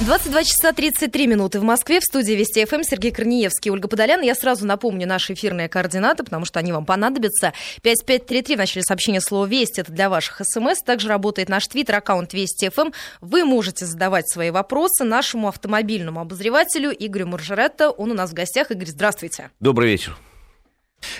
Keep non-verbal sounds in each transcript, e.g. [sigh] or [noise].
22 часа 33 минуты в Москве. В студии Вести ФМ Сергей Корнеевский, Ольга Подолян. Я сразу напомню наши эфирные координаты, потому что они вам понадобятся. 5533 в начале сообщения слово «Вести» — это для ваших смс. Также работает наш твиттер, аккаунт Вести ФМ. Вы можете задавать свои вопросы нашему автомобильному обозревателю Игорю Маржаретто. Он у нас в гостях. Игорь, здравствуйте. Добрый вечер.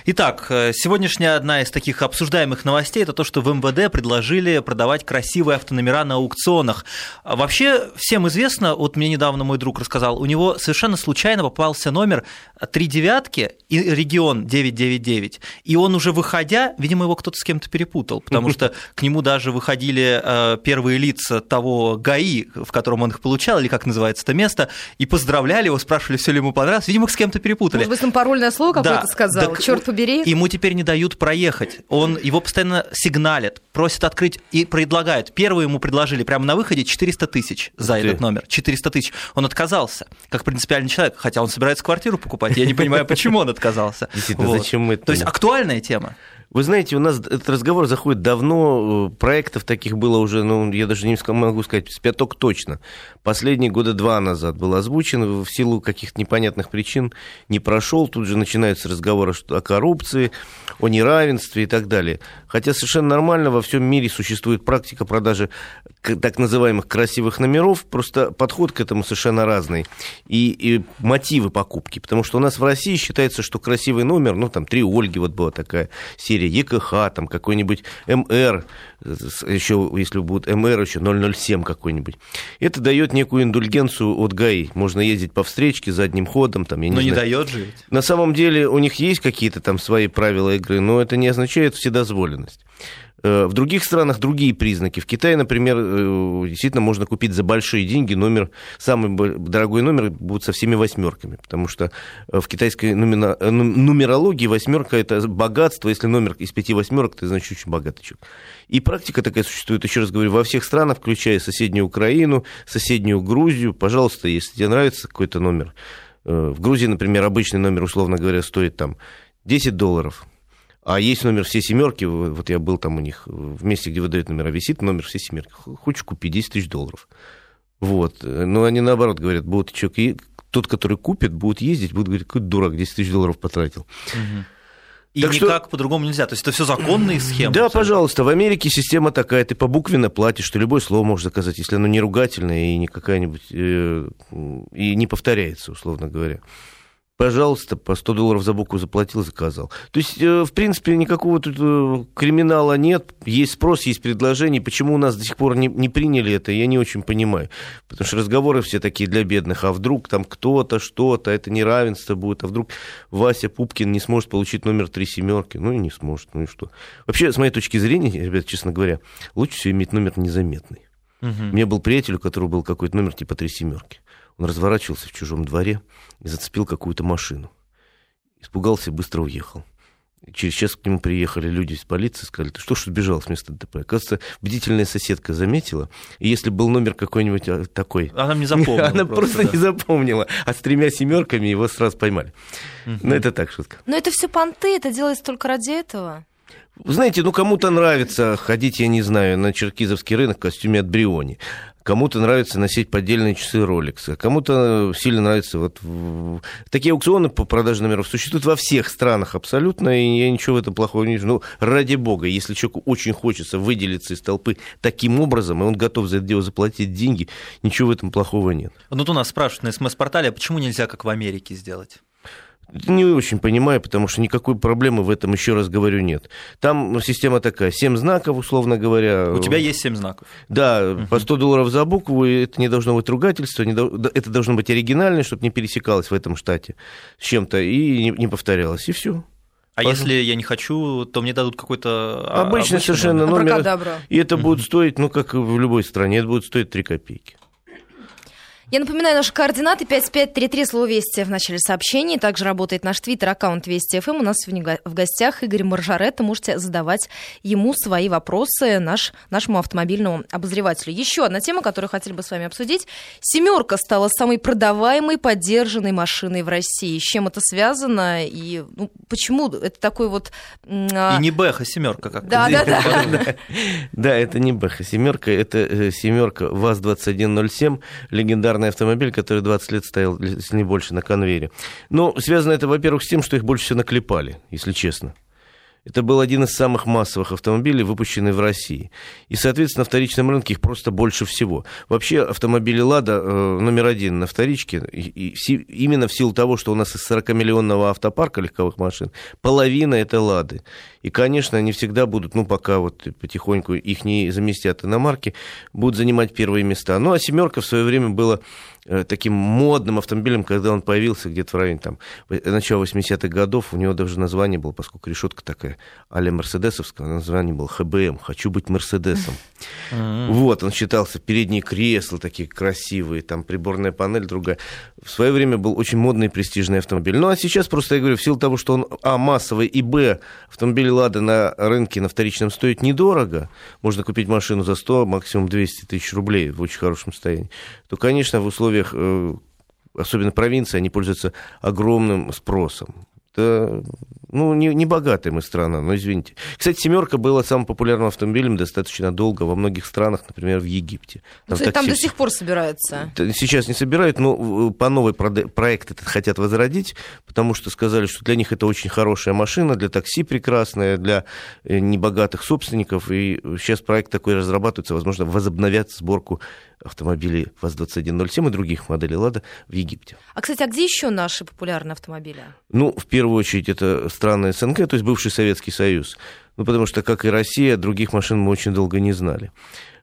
Итак, э, сегодняшняя одна из таких обсуждаемых новостей – это то, что в МВД предложили продавать красивые автономера на аукционах. А вообще, всем известно, вот мне недавно мой друг рассказал, у него совершенно случайно попался номер три девятки и регион 999, и он уже выходя, видимо, его кто-то с кем-то перепутал, потому что [laughs] к нему даже выходили э, первые лица того ГАИ, в котором он их получал, или как называется это место, и поздравляли его, спрашивали, все ли ему понравилось, видимо, с кем-то перепутали. Может быть, он парольное слово какое-то Да, сказал? Черт побери. Ему теперь не дают проехать. Он, его постоянно сигналят, просят открыть и предлагают. Первый ему предложили прямо на выходе 400 тысяч за ты. этот номер. 400 тысяч. Он отказался, как принципиальный человек, хотя он собирается квартиру покупать. Я не понимаю, почему он отказался. Действительно, зачем мы это То есть актуальная тема. Вы знаете, у нас этот разговор заходит давно, э, проектов таких было уже, ну, я даже не могу сказать, с пяток точно. Последние года два назад был озвучен, в силу каких-то непонятных причин не прошел, тут же начинаются разговоры о коррупции, о неравенстве и так далее. Хотя совершенно нормально во всем мире существует практика продажи так называемых красивых номеров, просто подход к этому совершенно разный. И, и мотивы покупки, потому что у нас в России считается, что красивый номер, ну, там, три Ольги, вот была такая серия, ЕКХ, там, какой-нибудь МР, еще, если будет МР, еще 007 какой-нибудь. Это дает некую индульгенцию от ГАИ. Можно ездить по встречке задним ходом, там, я не Но не знаю. дает же. На самом деле у них есть какие-то там свои правила игры, но это не означает вседозволенность. Э, В других странах другие признаки. В Китае, например, э, действительно можно купить за большие деньги номер, самый дорогой номер будет со всеми восьмерками, потому что э, в китайской нумена- э, ну- нумерологии восьмерка это богатство, если номер из пяти восьмерок, ты значит очень богатый человек. И практика такая существует, еще раз говорю, во всех странах, включая соседнюю Украину, соседнюю Грузию. Пожалуйста, если тебе нравится какой-то номер, в Грузии, например, обычный номер, условно говоря, стоит там 10 долларов. А есть номер все семерки, вот я был там у них, в месте, где выдают номера, висит номер все семерки. Хочешь купить 10 тысяч долларов. Вот. Но они наоборот говорят, будут человек, тот, который купит, будет ездить, будет говорить, какой дурак, 10 тысяч долларов потратил. И Так что- никак по-другому нельзя. То есть это все законные схемы. Да, абсолютно. пожалуйста, в Америке система такая, ты по буквенно платишь, что любое слово можешь заказать, если оно не ругательное и не какая-нибудь, э, и не повторяется, условно говоря. Пожалуйста, по 100 долларов за букву заплатил, заказал. То есть, э, в принципе, никакого тут э, криминала нет. Есть спрос, есть предложение. Почему у нас до сих пор не, не приняли это, я не очень понимаю. Потому что разговоры все такие для бедных. А вдруг там кто-то, что-то, это неравенство будет. А вдруг Вася Пупкин не сможет получить номер три семерки? Ну и не сможет. Ну и что? Вообще, с моей точки зрения, ребят, честно говоря, лучше всего иметь номер незаметный. Мгм. У меня был приятель, у которого был какой-то номер типа три семерки. Он разворачивался в чужом дворе и зацепил какую-то машину. Испугался и быстро уехал. И Через час к нему приехали люди из полиции, сказали, ты что ж убежал с места ДТП? Оказывается, бдительная соседка заметила, и если был номер какой-нибудь а, такой, [laughs] Она мне запомнила. [laughs] она просто да. не запомнила, а с тремя семерками его сразу поймали. Ну, это так, шутка. Но это все понты, это делается только ради этого. Вы знаете, ну кому-то нравится ходить, я не знаю, на черкизовский рынок в костюме от Бриони. Кому-то нравится носить поддельные часы Rolex, а кому-то сильно нравится вот... Такие аукционы по продаже номеров существуют во всех странах абсолютно, и я ничего в этом плохого не вижу. Ну, ради бога, если человеку очень хочется выделиться из толпы таким образом, и он готов за это дело заплатить деньги, ничего в этом плохого нет. Тут у нас спрашивают на СМС-портале, а почему нельзя, как в Америке, сделать? Не очень понимаю, потому что никакой проблемы в этом, еще раз говорю, нет. Там система такая, 7 знаков, условно говоря. У тебя есть семь знаков. Да, по 100 долларов за букву, и это не должно быть ругательство, не это должно быть оригинально, чтобы не пересекалось в этом штате с чем-то и не, не повторялось, и все. А Пожалуйста. если я не хочу, то мне дадут какой-то... а, Обычно обычный совершенно номер? номер. Абракадабра. И это будет стоить, ну, как в любой стране, это будет стоить 3 копейки. Я напоминаю, наши координаты 5533, слово «Вести» в начале сообщений. Также работает наш твиттер, аккаунт Вести ФМ. У нас сегодня го- в гостях Игорь Маржаретто. Можете задавать ему свои вопросы, наш, нашему автомобильному обозревателю. Еще одна тема, которую хотели бы с вами обсудить. «Семерка» стала самой продаваемой поддержанной машиной в России. С чем это связано и ну, почему это такой вот... а, И не Бэха, семерка как Да, да, да. Да, это не Бэха семерка, это семерка ВАЗ-2107, легендарная стационарный автомобиль, который 20 лет стоял, если не больше, на конвейере. Но связано это, во-первых, с тем, что их больше всего наклепали, если честно. Это был один из самых массовых автомобилей, выпущенный в России. И, соответственно, на вторичном рынке их просто больше всего. Вообще автомобили «Лада» э, номер один на вторичке, и, и, именно в силу того, что у нас из 40-миллионного автопарка легковых машин, половина – это «Лады». И, конечно, они всегда будут, ну, пока вот потихоньку их не заместят иномарки, будут занимать первые места. Ну, а «семерка» в свое время была Э, таким модным автомобилем, когда он появился где-то в районе там, начала 80-х годов, у него даже название было, поскольку решетка такая а-ля мерседесовская, название было ХБМ, «Хочу быть Мерседесом». Вот, он считался, передние кресла такие красивые, там приборная панель другая. В свое время был очень модный и престижный автомобиль. Ну, а сейчас просто, я говорю, в силу того, что он, а, массовый, и, б, автомобиль «Лада» на рынке на вторичном стоит недорого, можно купить машину за 100, максимум 200 тысяч рублей в очень хорошем состоянии, то, конечно, в условиях условиях, э, особенно провинции, они пользуются огромным спросом. Это, ну, не, не богатая мы страна, но извините. Кстати, «семерка» была самым популярным автомобилем достаточно долго во многих странах, например, в Египте. Там, Кстати, там до сих пор собираются. Сейчас не собирают, но по новый проект этот хотят возродить, потому что сказали, что для них это очень хорошая машина, для такси прекрасная, для э, небогатых собственников. И сейчас проект такой разрабатывается, возможно, возобновят сборку автомобилей ВАЗ-2107 и других моделей «Лада» в Египте. А, кстати, а где еще наши популярные автомобили? Ну, в первую очередь, это страны СНГ, то есть бывший Советский Союз. Ну, потому что, как и Россия, других машин мы очень долго не знали.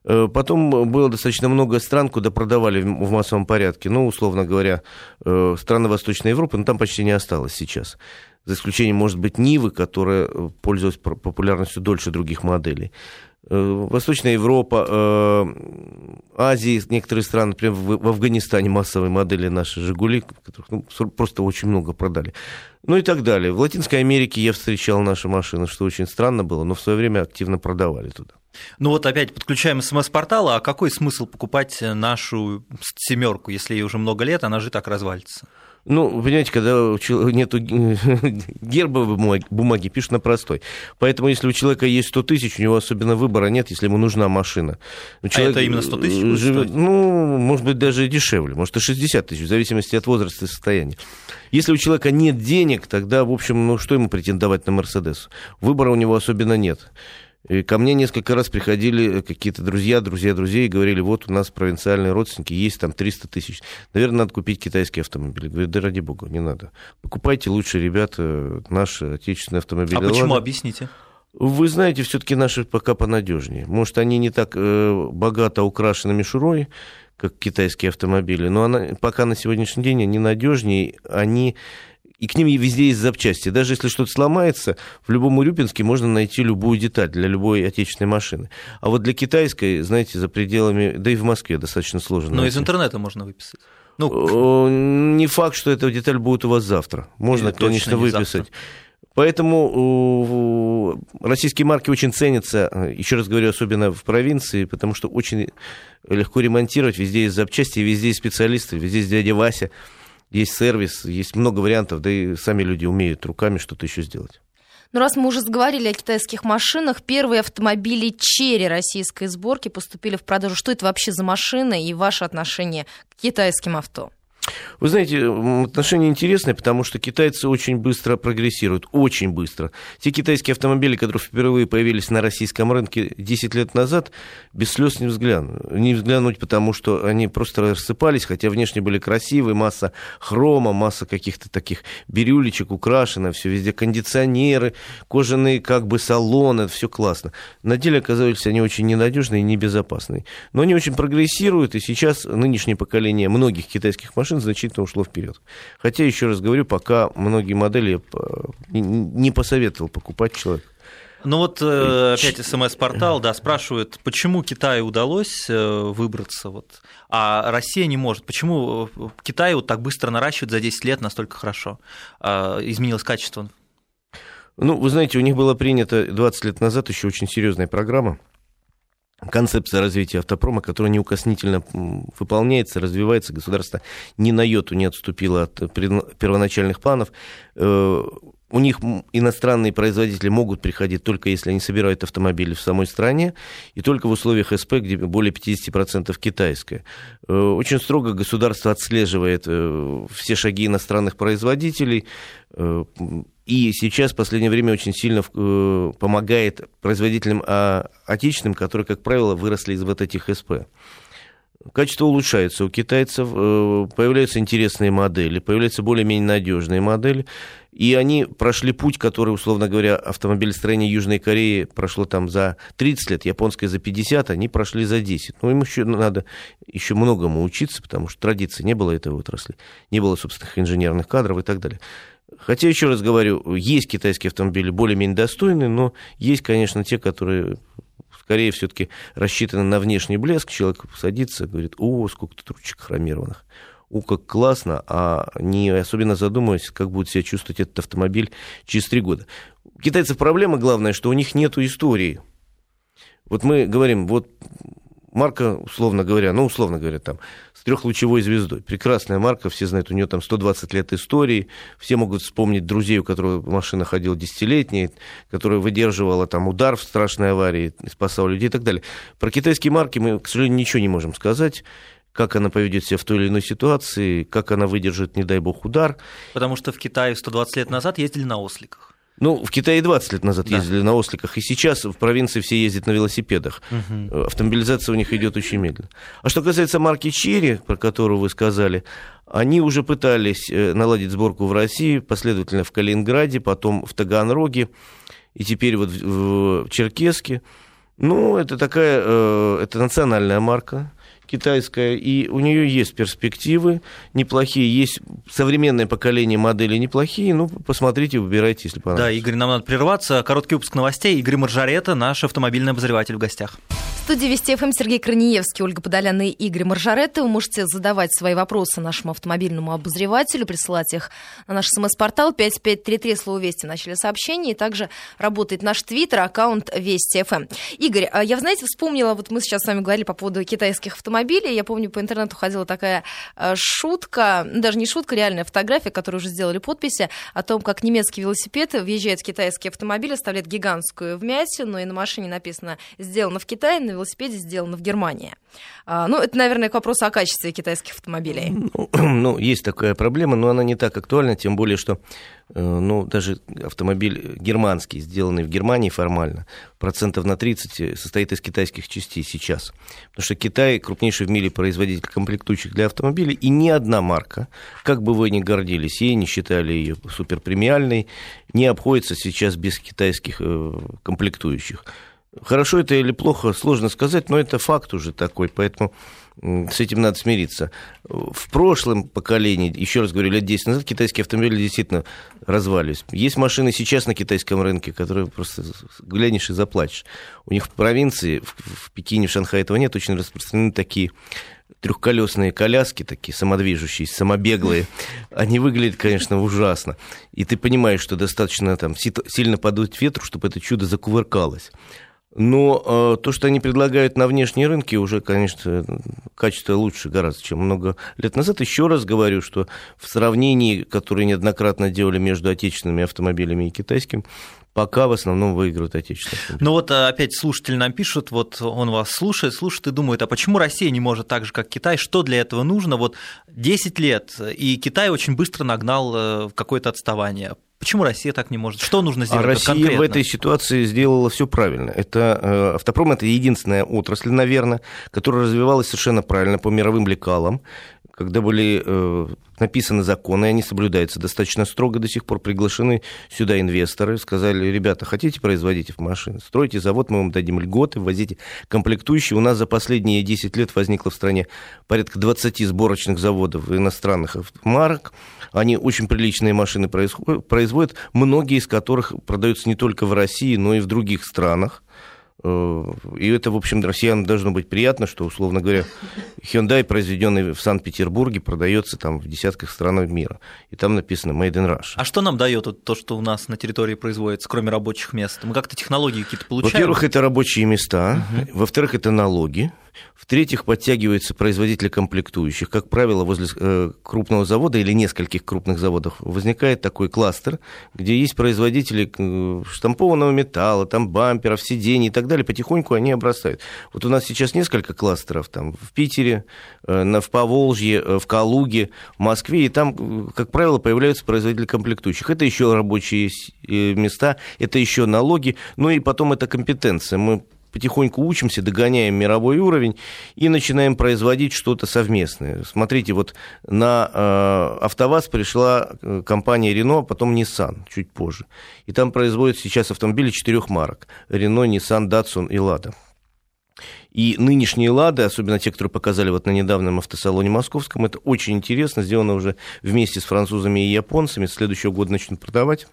Э, потом было достаточно много стран, куда продавали в массовом порядке. Ну, условно говоря, э, страны Восточной Европы, но там почти не осталось сейчас. За исключением, может быть, Нивы, которая пользовалась популярностью дольше других моделей. Э, Восточная Европа, э, Азии, некоторые страны, например, в Афганистане массовые модели наши «Жигули», которых ну, просто очень много продали. Ну и так далее. В Латинской Америке я встречал наши машины, что очень странно было, но в свое время активно продавали туда. Ну вот опять подключаем смс-портал, а какой смысл покупать нашу семерку, если ей уже много лет, она же так развалится? Ну, понимаете, когда нет [laughs] герба бумаги, бумаги, пишут на простой. Поэтому, если у человека есть 100 тысяч, у него особенно выбора нет, если ему нужна машина. Человек а это именно 100 тысяч? Живет, ну, может быть, даже дешевле, может, и 60 тысяч, в зависимости от возраста и состояния. Если у человека нет денег, тогда, в общем, ну, что ему претендовать на Мерседес? Выбора у него особенно нет. И ко мне несколько раз приходили какие-то друзья, друзья друзей и говорили, вот у нас провинциальные родственники, есть там 300 тысяч. Наверное, надо купить китайский автомобиль. Говорю, да ради бога, не надо. Покупайте лучше, ребята, наши отечественные автомобили. А почему, Ладно. объясните? Вы знаете, все-таки наши пока понадежнее. Может, они не так э, богато украшены мишурой, как китайские автомобили, но она, пока на сегодняшний день они надежнее, они и к ним везде есть запчасти. Даже если что-то сломается, в любом Урюпинске можно найти любую деталь для любой отечественной машины. А вот для китайской, знаете, за пределами, да и в Москве достаточно сложно. Но найти. из интернета можно выписать. Ну, не факт, что эта деталь будет у вас завтра. Можно, конечно, выписать. Завтра. Поэтому российские марки очень ценятся, еще раз говорю, особенно в провинции, потому что очень легко ремонтировать, везде есть запчасти, везде есть специалисты, везде есть дядя Вася есть сервис, есть много вариантов, да и сами люди умеют руками что-то еще сделать. Ну, раз мы уже заговорили о китайских машинах, первые автомобили черри российской сборки поступили в продажу. Что это вообще за машины и ваше отношение к китайским авто? Вы знаете, отношения интересные, потому что китайцы очень быстро прогрессируют, очень быстро. Те китайские автомобили, которые впервые появились на российском рынке 10 лет назад, без слез не взгляну. Не взглянуть, потому что они просто рассыпались, хотя внешне были красивые, масса хрома, масса каких-то таких бирюлечек украшено, все везде кондиционеры, кожаные как бы салоны, все классно. На деле оказались они очень ненадежные и небезопасные. Но они очень прогрессируют, и сейчас нынешнее поколение многих китайских машин машин значительно ушло вперед. Хотя, еще раз говорю, пока многие модели не посоветовал покупать человек. Ну вот э, опять СМС-портал, да, спрашивает, почему Китаю удалось э, выбраться, вот, а Россия не может. Почему э, Китай вот так быстро наращивает за 10 лет настолько хорошо? А, изменилось качество? Ну, вы знаете, у них была принята 20 лет назад еще очень серьезная программа концепция развития автопрома, которая неукоснительно выполняется, развивается, государство ни на йоту не отступило от первоначальных планов. У них иностранные производители могут приходить только если они собирают автомобили в самой стране, и только в условиях СП, где более 50% китайское. Э, очень строго государство отслеживает э, все шаги иностранных производителей, э, и сейчас в последнее время очень сильно помогает производителям а, отечественным, которые, как правило, выросли из вот этих СП. Качество улучшается у китайцев, появляются интересные модели, появляются более-менее надежные модели. И они прошли путь, который, условно говоря, автомобилестроение Южной Кореи прошло там за 30 лет, японское за 50, они прошли за 10. Но им еще надо еще многому учиться, потому что традиции не было этой отрасли, не было собственных инженерных кадров и так далее. Хотя, еще раз говорю, есть китайские автомобили более-менее достойные, но есть, конечно, те, которые скорее все-таки рассчитаны на внешний блеск. Человек садится, говорит, о, сколько тут ручек хромированных у, как классно, а не особенно задумываясь, как будет себя чувствовать этот автомобиль через три года. У китайцев проблема главная, что у них нет истории. Вот мы говорим, вот марка, условно говоря, ну, условно говоря, там, с трехлучевой звездой. Прекрасная марка, все знают, у нее там 120 лет истории, все могут вспомнить друзей, у которых машина ходила десятилетней, которая выдерживала там удар в страшной аварии, спасала людей и так далее. Про китайские марки мы, к сожалению, ничего не можем сказать как она поведет себя в той или иной ситуации, как она выдержит, не дай бог, удар. Потому что в Китае 120 лет назад ездили на осликах. Ну, в Китае 20 лет назад да. ездили на осликах, и сейчас в провинции все ездят на велосипедах. Угу. Автомобилизация у них идет очень медленно. А что касается марки Черри, про которую вы сказали, они уже пытались э, наладить сборку в России, последовательно в Калининграде, потом в Таганроге, и теперь вот в Черкеске. Ну, это такая, э, это национальная марка, китайская, и у нее есть перспективы неплохие, есть современное поколение моделей неплохие, ну, посмотрите, выбирайте, если понравится. Да, Игорь, нам надо прерваться. Короткий выпуск новостей. Игорь Маржарета, наш автомобильный обозреватель в гостях. В студии Вести ФМ Сергей Краниевский, Ольга Подоляна и Игорь Маржарета. Вы можете задавать свои вопросы нашему автомобильному обозревателю, присылать их на наш смс-портал 5533, слово «Вести» начали сообщение, и также работает наш твиттер, аккаунт Вести ФМ. Игорь, а я, знаете, вспомнила, вот мы сейчас с вами говорили по поводу китайских автомобилей, автомобилей. Я помню, по интернету ходила такая э, шутка, даже не шутка, реальная фотография, которую уже сделали подписи, о том, как немецкий велосипед въезжает в китайский автомобиль, оставляет гигантскую вмятину, и на машине написано «сделано в Китае», на велосипеде «сделано в Германии». А, ну, это, наверное, к вопросу о качестве китайских автомобилей. Ну, [clears throat] ну, есть такая проблема, но она не так актуальна, тем более, что ну, даже автомобиль германский, сделанный в Германии формально, процентов на 30 состоит из китайских частей сейчас. Потому что Китай крупнейший в мире производитель комплектующих для автомобилей, и ни одна марка, как бы вы ни гордились и не считали ее суперпремиальной, не обходится сейчас без китайских э, комплектующих. Хорошо это или плохо, сложно сказать, но это факт уже такой, поэтому с этим надо смириться. В прошлом поколении, еще раз говорю, лет 10 назад китайские автомобили действительно развалились. Есть машины сейчас на китайском рынке, которые просто глянешь и заплачешь. У них в провинции, в Пекине, в Шанхае этого нет, очень распространены такие трехколесные коляски, такие самодвижущиеся, самобеглые, они выглядят, конечно, ужасно. И ты понимаешь, что достаточно там сильно подуть ветру, чтобы это чудо закувыркалось. Но э, то, что они предлагают на внешние рынки, уже, конечно, качество лучше гораздо, чем много лет назад. Еще раз говорю, что в сравнении, которое неоднократно делали между отечественными автомобилями и китайским, пока в основном выигрывают отечественные. Ну вот э, опять слушатели нам пишут, вот он вас слушает, слушает и думает, а почему Россия не может так же, как Китай, что для этого нужно? Вот 10 лет, и Китай очень быстро нагнал э, какое-то отставание. Почему Россия так не может? Что нужно сделать? А Россия конкретно? в этой ситуации сделала все правильно. Это э, автопром это единственная отрасль, наверное, которая развивалась совершенно правильно по мировым лекалам когда были э, написаны законы, они соблюдаются достаточно строго до сих пор, приглашены сюда инвесторы, сказали, ребята, хотите производить машины, стройте завод, мы вам дадим льготы, ввозите комплектующие. У нас за последние 10 лет возникло в стране порядка 20 сборочных заводов иностранных марок, они очень приличные машины производят, многие из которых продаются не только в России, но и в других странах. Э, и это, в общем, россиянам должно быть приятно, что, условно говоря, Hyundai, произведенный в Санкт-Петербурге, продается там в десятках стран мира. И там написано Made in Russia. А что нам дает то, что у нас на территории производится, кроме рабочих мест? Мы как-то технологии какие-то получаем? Во-первых, это рабочие места. Угу. Во-вторых, это налоги. В-третьих, подтягиваются производители комплектующих. Как правило, возле э, крупного завода или нескольких крупных заводов возникает такой кластер, где есть производители э, штампованного металла, там бамперов, сидений и так далее. Потихоньку они обрастают. Вот у нас сейчас несколько кластеров там в Питере, э, в Поволжье, в Калуге, в Москве, и там, как правило, появляются производители комплектующих. Это еще рабочие места, это еще налоги, ну и потом это компетенция. Мы потихоньку учимся, догоняем мировой уровень и начинаем производить что-то совместное. Смотрите, вот на э, АвтоВАЗ пришла э, компания Renault, а потом Nissan чуть позже. И там производят сейчас автомобили четырех марок. Renault, Nissan, Datsun и Lada. И нынешние «Лады», особенно те, которые показали вот на недавнем автосалоне московском, это очень интересно, сделано уже вместе с французами и японцами, с следующего года начнут продавать.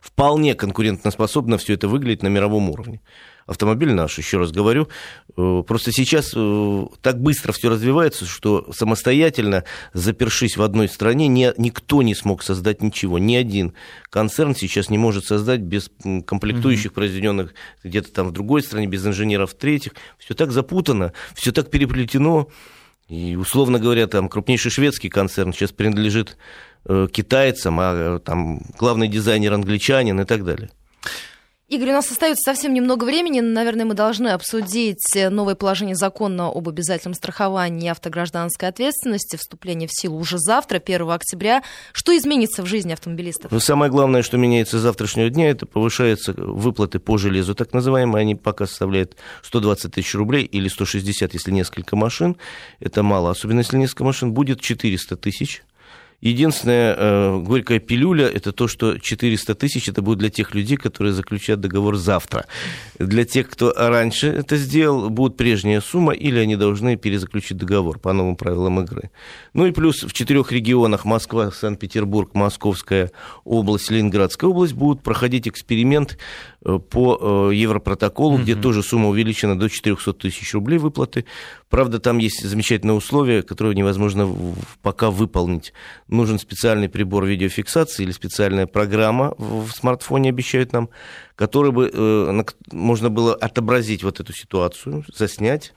Вполне конкурентоспособно все это выглядит на мировом уровне автомобиль наш, еще раз говорю. Э, просто сейчас э, так быстро все развивается, что самостоятельно, запершись в одной стране, ни, никто не смог создать ничего. Ни один концерн сейчас не может создать без комплектующих, произведенных где-то там в другой стране, без инженеров в третьих. Все так запутано, все так переплетено. И, условно говоря, там крупнейший шведский концерн сейчас принадлежит э, китайцам, а там главный дизайнер англичанин и так далее. Игорь, у нас остается совсем немного времени. Наверное, мы должны обсудить новое положение закона об обязательном страховании автогражданской ответственности, вступление в силу уже завтра, 1 октября. Что изменится в жизни автомобилистов? Ну, самое главное, что меняется с завтрашнего дня, это повышаются выплаты по железу, так называемые. Они пока составляют 120 тысяч рублей или 160, если несколько машин. Это мало, особенно если несколько машин. Будет 400 тысяч Единственная э, горькая пилюля – это то, что 400 тысяч – это будет для тех людей, которые заключат договор завтра. Для тех, кто раньше это сделал, будет прежняя сумма, или они должны перезаключить договор по новым правилам игры. Ну и плюс в четырех регионах – Москва, Санкт-Петербург, Московская область, Ленинградская область – будут проходить эксперимент по э, Европротоколу, где тоже сумма увеличена до 400 тысяч рублей выплаты. Правда, там есть замечательное условие, которое невозможно пока выполнить нужен специальный прибор видеофиксации или специальная программа в смартфоне, обещают нам, которой бы э, можно было отобразить вот эту ситуацию, заснять,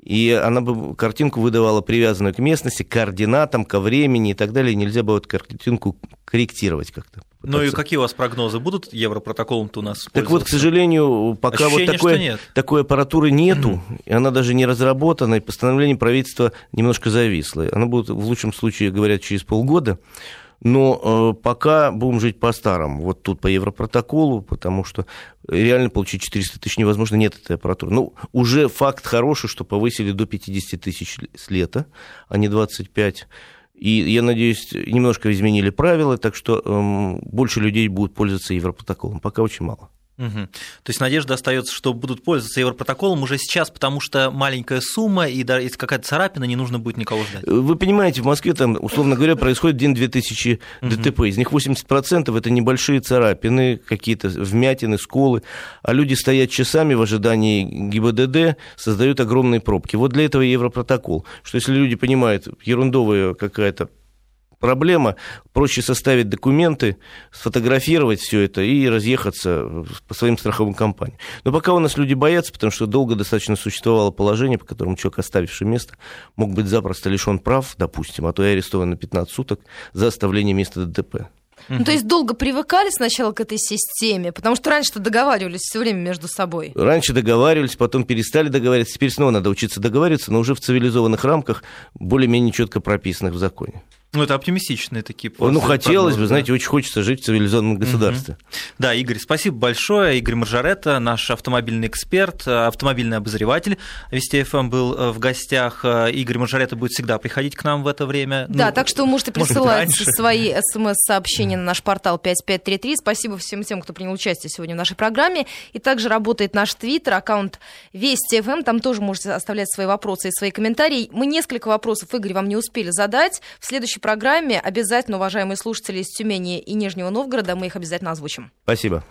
и она бы картинку выдавала привязанную к местности, к координатам, ко времени и так далее. Нельзя было эту картинку корректировать как-то. Ну и какие у вас прогнозы будут европротоколом-то у нас? Так вот, к сожалению, пока Ощущение, вот такой, нет. такой аппаратуры нету, и она даже не разработана, и постановление правительства немножко зависло. Оно будет, в лучшем случае, говорят, через полгода. Но э, пока будем жить по-старому. Вот тут по Европротоколу, потому что реально получить 400 тысяч невозможно, нет этой аппаратуры. Ну, уже факт хороший, что повысили до 50 тысяч с лета, а не 25 и, я надеюсь, немножко изменили правила, так что эм, больше людей будут пользоваться Европротоколом. Пока очень мало. Угу. То есть надежда остается, что будут пользоваться Европротоколом уже сейчас, потому что маленькая сумма, и даже если какая-то царапина, не нужно будет никого ждать. Вы понимаете, в Москве там, условно говоря, происходит день-две тысячи ДТП. Из них 80% это небольшие царапины, какие-то вмятины, сколы, а люди стоят часами в ожидании ГИБДД, создают огромные пробки. Вот для этого Европротокол, что если люди понимают, ерундовая какая-то проблема. Проще составить документы, сфотографировать все это и разъехаться по своим страховым компаниям. Но пока у нас люди боятся, потому что долго достаточно существовало положение, по которому человек, оставивший место, мог быть запросто лишен прав, допустим, а то и арестован на 15 суток за оставление места ДТП. Ну, то есть долго привыкали сначала к этой системе, потому что раньше-то договаривались все время между собой. Раньше договаривались, потом перестали договариваться, теперь снова надо учиться договариваться, но уже в цивилизованных рамках, более-менее четко прописанных в законе. Ну, это оптимистичные такие Ну, хотелось бы, знаете, очень хочется жить в цивилизованном государстве. Угу. Да, Игорь, спасибо большое. Игорь Маржарета, наш автомобильный эксперт, автомобильный обозреватель Вести ФМ был э, в гостях. Э, Игорь Маржарета будет всегда приходить к нам в это время. Да, ну, так что вы можете присылать свои смс-сообщения на наш портал 5533. Спасибо всем тем, кто принял участие сегодня в нашей программе. И также работает наш твиттер, аккаунт Вести ФМ. Там тоже можете оставлять свои вопросы и свои комментарии. Мы несколько вопросов, Игорь, вам не успели задать. В следующий следующей программе обязательно, уважаемые слушатели из Тюмени и Нижнего Новгорода, мы их обязательно озвучим. Спасибо.